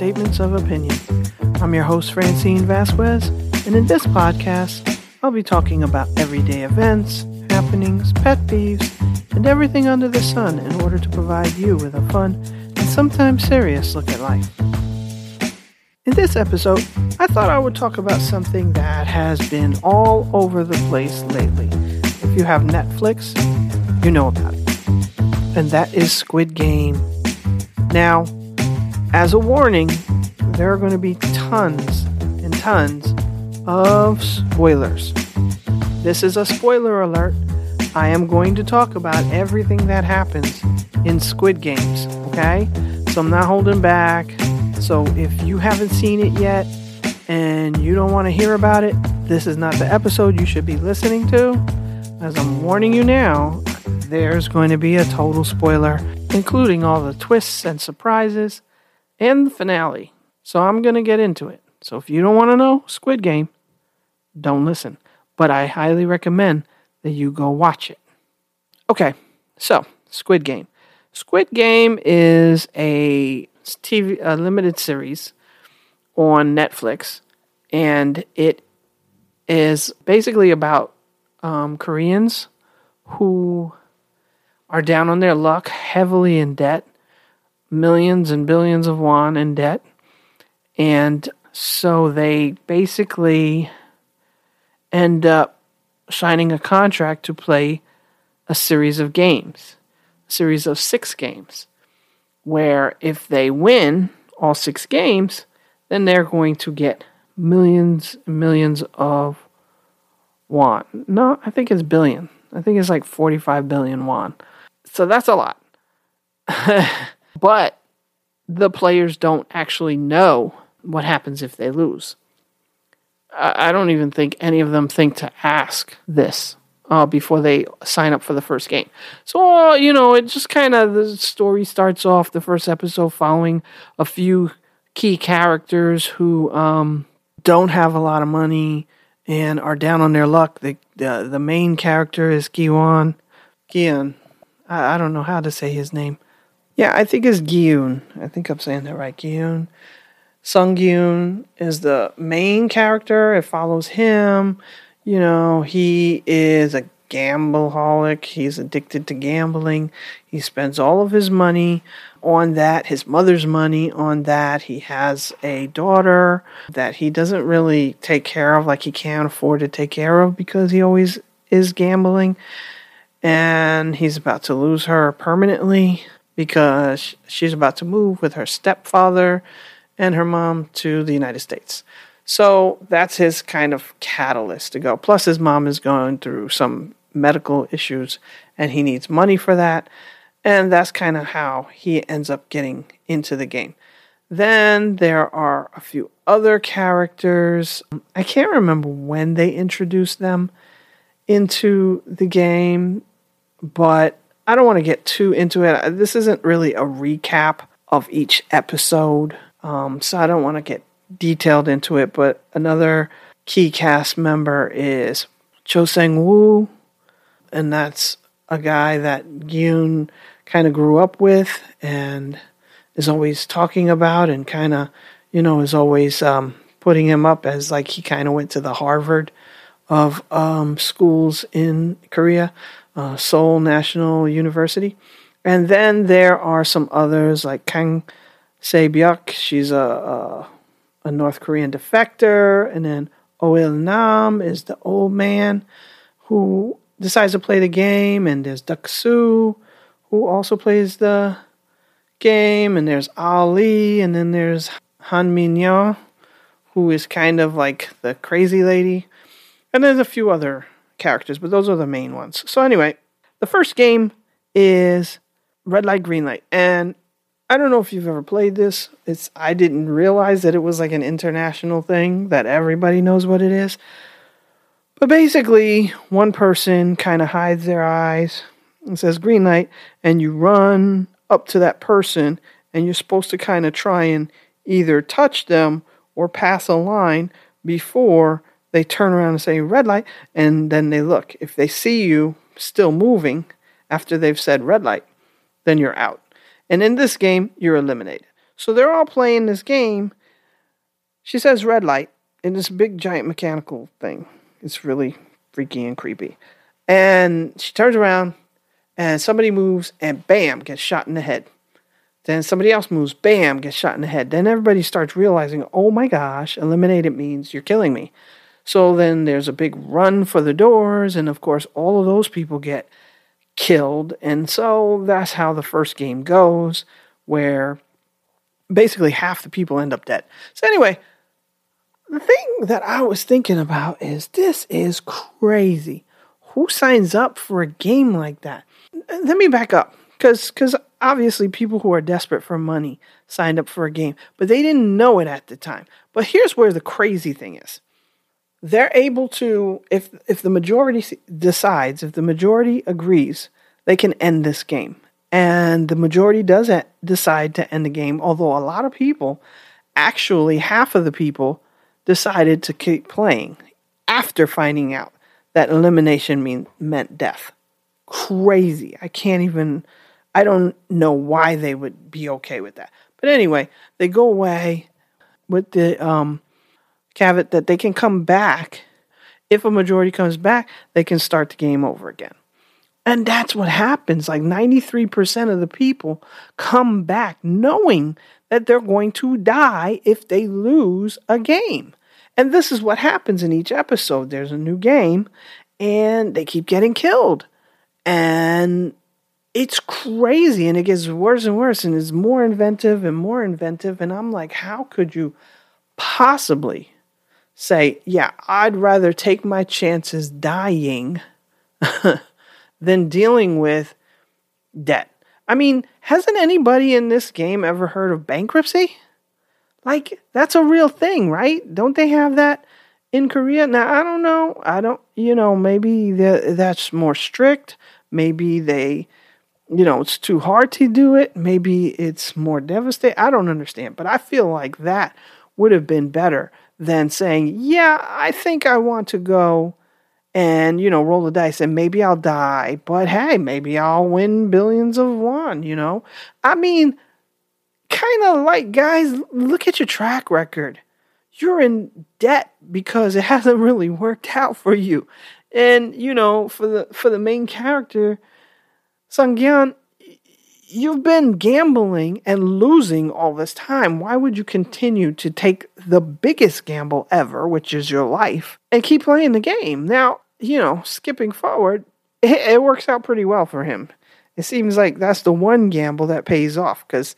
statements of opinion. I'm your host, Francine Vasquez, and in this podcast, I'll be talking about everyday events, happenings, pet peeves, and everything under the sun in order to provide you with a fun and sometimes serious look at life. In this episode, I thought I would talk about something that has been all over the place lately. If you have Netflix, you know about it. And that is Squid Game. Now, as a warning, there are going to be tons and tons of spoilers. This is a spoiler alert. I am going to talk about everything that happens in Squid Games, okay? So I'm not holding back. So if you haven't seen it yet and you don't want to hear about it, this is not the episode you should be listening to. As I'm warning you now, there's going to be a total spoiler, including all the twists and surprises and the finale. So I'm going to get into it. So if you don't want to know Squid Game, don't listen. But I highly recommend that you go watch it. Okay, so Squid Game. Squid Game is a TV a limited series on Netflix, and it is basically about um, Koreans who are down on their luck, heavily in debt, millions and billions of won in debt, and so they basically end up signing a contract to play a series of games, a series of six games where if they win all six games, then they're going to get millions and millions of won. No, I think it's billion. I think it's like 45 billion won. So that's a lot. but the players don't actually know what happens if they lose. I don't even think any of them think to ask this uh, before they sign up for the first game. So, uh, you know, it just kind of the story starts off the first episode following a few key characters who um, don't have a lot of money and are down on their luck. The the, main character is Giwon. Gion. I, I don't know how to say his name. Yeah, I think it's Gyun. I think I'm saying that right. Gyun. Sung Gyun is the main character. It follows him you know, he is a gambleaholic. He's addicted to gambling. He spends all of his money on that, his mother's money on that. He has a daughter that he doesn't really take care of, like he can't afford to take care of because he always is gambling. And he's about to lose her permanently because she's about to move with her stepfather and her mom to the United States. So that's his kind of catalyst to go. Plus, his mom is going through some medical issues and he needs money for that. And that's kind of how he ends up getting into the game. Then there are a few other characters. I can't remember when they introduced them into the game, but I don't want to get too into it. This isn't really a recap of each episode, um, so I don't want to get detailed into it, but another key cast member is Cho Sang Woo, and that's a guy that Yoon kind of grew up with and is always talking about and kind of, you know, is always um, putting him up as like he kind of went to the Harvard of um, schools in Korea, uh, Seoul National University. And then there are some others like Kang Se Byuk. She's a, a a North Korean defector, and then Oil Nam is the old man who decides to play the game, and there's Soo who also plays the game, and there's Ali, and then there's Han Min Yo who is kind of like the crazy lady, and there's a few other characters, but those are the main ones. So anyway, the first game is Red Light Green Light, and I don't know if you've ever played this. It's I didn't realize that it was like an international thing that everybody knows what it is. But basically, one person kind of hides their eyes and says green light and you run up to that person and you're supposed to kind of try and either touch them or pass a line before they turn around and say red light and then they look. If they see you still moving after they've said red light, then you're out. And in this game, you're eliminated. So they're all playing this game. She says red light in this big giant mechanical thing. It's really freaky and creepy. And she turns around and somebody moves and bam, gets shot in the head. Then somebody else moves, bam, gets shot in the head. Then everybody starts realizing, oh my gosh, eliminated means you're killing me. So then there's a big run for the doors, and of course, all of those people get killed. And so that's how the first game goes, where basically half the people end up dead. So, anyway, the thing that I was thinking about is this is crazy. Who signs up for a game like that? Let me back up because because obviously people who are desperate for money signed up for a game, but they didn't know it at the time. But here's where the crazy thing is. They're able to if if the majority decides, if the majority agrees, they can end this game. And the majority doesn't decide to end the game, although a lot of people, actually half of the people decided to keep playing after finding out that elimination mean, meant death. Crazy. I can't even I don't know why they would be okay with that. But anyway, they go away with the um, caveat that they can come back. If a majority comes back, they can start the game over again. And that's what happens. Like 93% of the people come back knowing that they're going to die if they lose a game. And this is what happens in each episode. There's a new game and they keep getting killed. And it's crazy and it gets worse and worse and it's more inventive and more inventive and i'm like how could you possibly say yeah i'd rather take my chances dying than dealing with debt i mean hasn't anybody in this game ever heard of bankruptcy like that's a real thing right don't they have that in korea now i don't know i don't you know maybe that's more strict maybe they you know, it's too hard to do it. Maybe it's more devastating. I don't understand. But I feel like that would have been better than saying, yeah, I think I want to go and, you know, roll the dice and maybe I'll die. But hey, maybe I'll win billions of won, you know? I mean, kind of like, guys, look at your track record. You're in debt because it hasn't really worked out for you. And, you know, for the for the main character, Sangyan, you've been gambling and losing all this time. Why would you continue to take the biggest gamble ever, which is your life, and keep playing the game? Now, you know, skipping forward, it, it works out pretty well for him. It seems like that's the one gamble that pays off because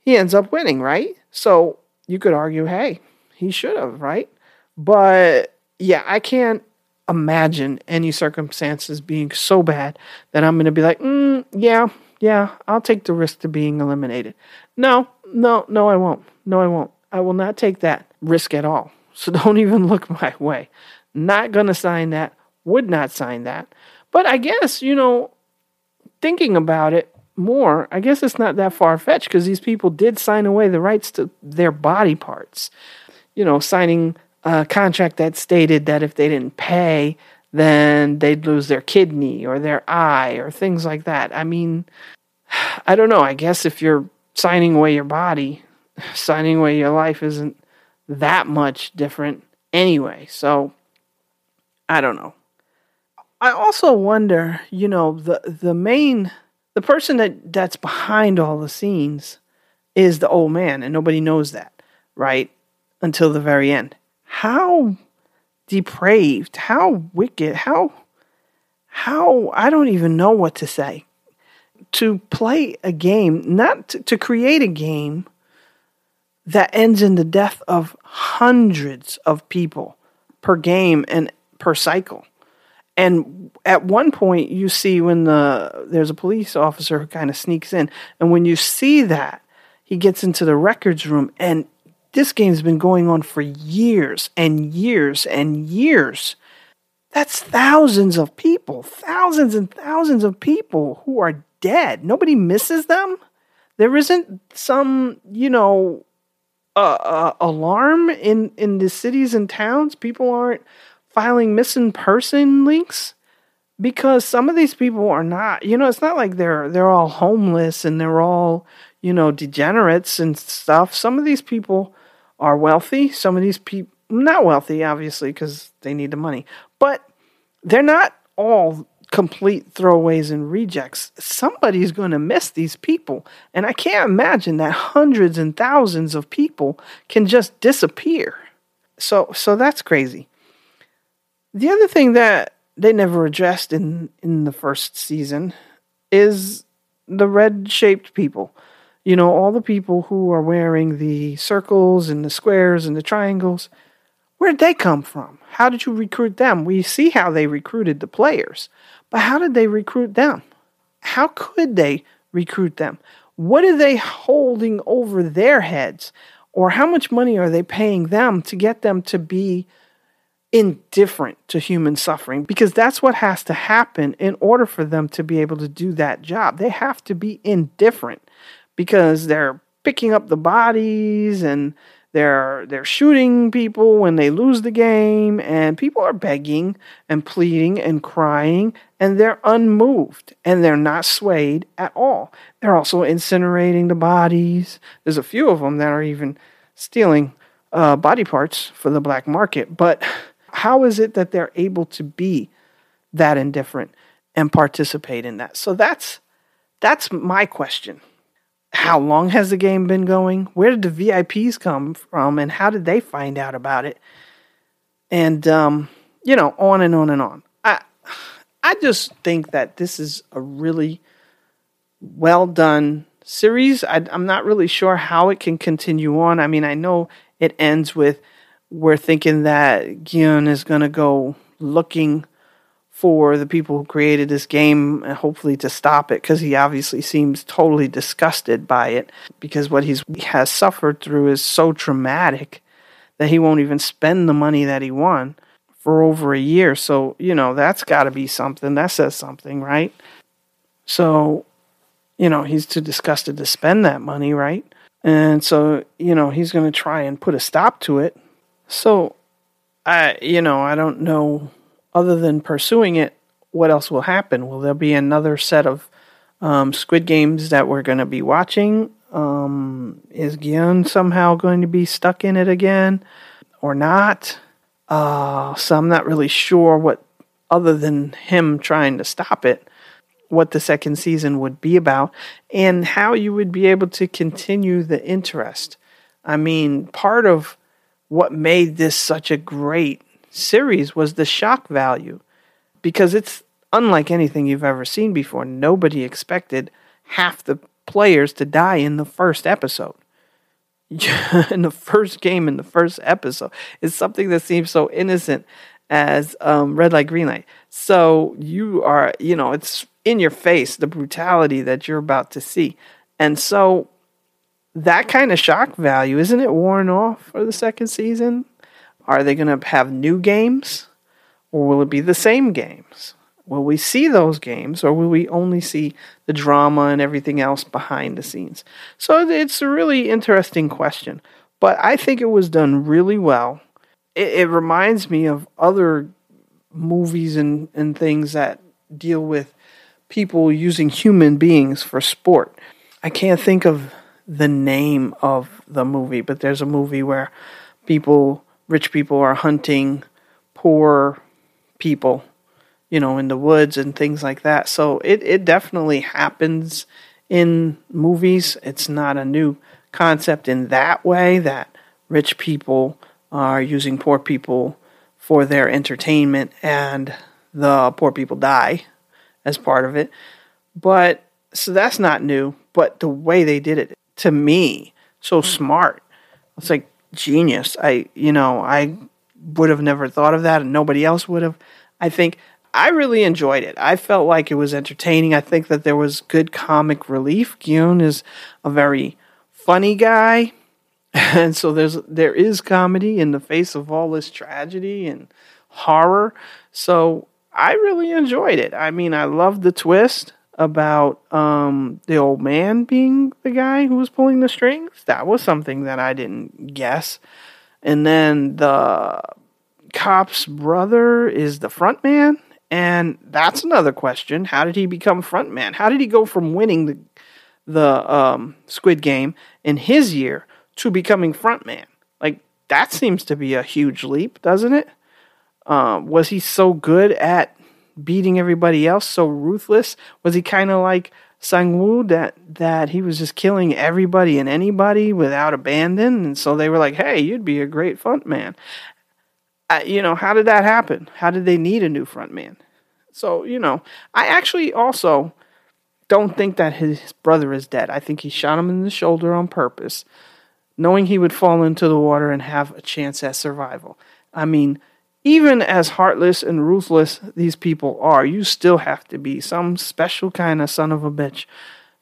he ends up winning, right? So you could argue, hey, he should have, right? But yeah, I can't imagine any circumstances being so bad that I'm going to be like, mm, yeah, yeah, I'll take the risk to being eliminated. No, no, no, I won't. No, I won't. I will not take that risk at all. So don't even look my way. Not going to sign that. Would not sign that. But I guess, you know, thinking about it more, I guess it's not that far fetched because these people did sign away the rights to their body parts. You know, signing a contract that stated that if they didn't pay, then they'd lose their kidney or their eye or things like that. I mean, I don't know. I guess if you're signing away your body, signing away your life isn't that much different anyway. So I don't know. I also wonder, you know, the the main the person that that's behind all the scenes is the old man and nobody knows that, right? Until the very end how depraved, how wicked, how how I don't even know what to say. To play a game, not to, to create a game that ends in the death of hundreds of people per game and per cycle. And at one point, you see when the there's a police officer who kind of sneaks in, and when you see that, he gets into the records room, and this game's been going on for years and years and years. That's thousands of people, thousands and thousands of people who are dead. Nobody misses them. There isn't some, you know, uh, uh, alarm in in the cities and towns. People aren't filing missing person links because some of these people are not, you know, it's not like they're they're all homeless and they're all, you know, degenerates and stuff. Some of these people are wealthy. Some of these people not wealthy obviously because they need the money. But they're not all complete throwaways and rejects. Somebody's going to miss these people. And I can't imagine that hundreds and thousands of people can just disappear. So so that's crazy. The other thing that they never addressed in in the first season is the red-shaped people. You know, all the people who are wearing the circles and the squares and the triangles. Where did they come from? How did you recruit them? We see how they recruited the players. But how did they recruit them? How could they recruit them? What are they holding over their heads? Or how much money are they paying them to get them to be indifferent to human suffering? Because that's what has to happen in order for them to be able to do that job. They have to be indifferent because they're picking up the bodies and they're they're shooting people when they lose the game, and people are begging and pleading and crying, and they're unmoved and they're not swayed at all. They're also incinerating the bodies. There's a few of them that are even stealing uh, body parts for the black market. But how is it that they're able to be that indifferent and participate in that? So that's that's my question how long has the game been going? Where did the VIPs come from, and how did they find out about it? And um, you know, on and on and on. I I just think that this is a really well done series. I, I'm not really sure how it can continue on. I mean, I know it ends with we're thinking that Guion is going to go looking for the people who created this game hopefully to stop it because he obviously seems totally disgusted by it because what he's, he has suffered through is so traumatic that he won't even spend the money that he won for over a year. So, you know, that's got to be something. That says something, right? So, you know, he's too disgusted to spend that money, right? And so, you know, he's going to try and put a stop to it. So, I, you know, I don't know other than pursuing it, what else will happen? Will there be another set of um, Squid Games that we're going to be watching? Um, is Guion somehow going to be stuck in it again or not? Uh, so I'm not really sure what, other than him trying to stop it, what the second season would be about and how you would be able to continue the interest. I mean, part of what made this such a great series was the shock value because it's unlike anything you've ever seen before. Nobody expected half the players to die in the first episode. in the first game, in the first episode, it's something that seems so innocent as um, red light, green light. So you are, you know, it's in your face the brutality that you're about to see, and so that kind of shock value isn't it worn off for the second season? Are they going to have new games or will it be the same games? Will we see those games or will we only see the drama and everything else behind the scenes? So it's a really interesting question, but I think it was done really well. It, it reminds me of other movies and, and things that deal with people using human beings for sport. I can't think of the name of the movie, but there's a movie where people rich people are hunting poor people, you know, in the woods and things like that. So it, it definitely happens in movies. It's not a new concept in that way that rich people are using poor people for their entertainment and the poor people die as part of it. But so that's not new, but the way they did it to me, so smart. It's like genius. I, you know, I would have never thought of that and nobody else would have. I think I really enjoyed it. I felt like it was entertaining. I think that there was good comic relief. Guion is a very funny guy. And so there's there is comedy in the face of all this tragedy and horror. So I really enjoyed it. I mean, I loved the twist about um, the old man being the guy who was pulling the strings. That was something that I didn't guess. And then the cop's brother is the front man, And that's another question. How did he become front man? How did he go from winning the the um, Squid Game in his year to becoming front man? Like that seems to be a huge leap, doesn't it? Uh, was he so good at beating everybody else, so ruthless? Was he kind of like Sang-woo that that he was just killing everybody and anybody without abandon? And so they were like, "Hey, you'd be a great frontman." Uh, you know, how did that happen? How did they need a new front man? So you know, I actually also don't think that his brother is dead. I think he shot him in the shoulder on purpose, knowing he would fall into the water and have a chance at survival. I mean, even as heartless and ruthless these people are, you still have to be some special kind of son of a bitch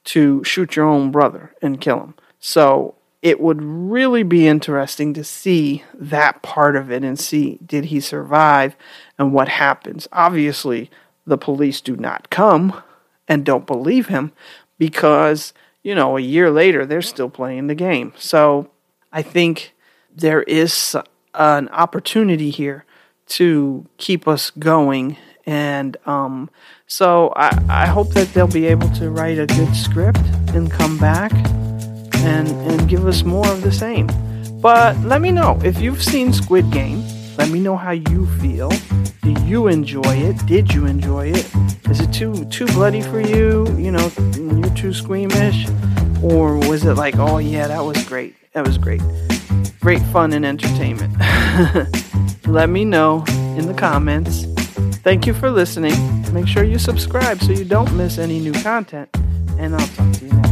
to shoot your own brother and kill him. So it would really be interesting to see that part of it and see did he survive and what happens. Obviously, the police do not come and don't believe him because, you know, a year later they're still playing the game. So I think there is an opportunity here to keep us going. And um, so I, I hope that they'll be able to write a good script and come back and, and give us more of the same. But let me know if you've seen Squid Game. Let me know how you feel. Do you enjoy it? Did you enjoy it? Is it too too bloody for you? You know, you're too squeamish, or was it like, oh yeah, that was great. That was great. Great fun and entertainment. Let me know in the comments. Thank you for listening. Make sure you subscribe so you don't miss any new content. And I'll talk to you next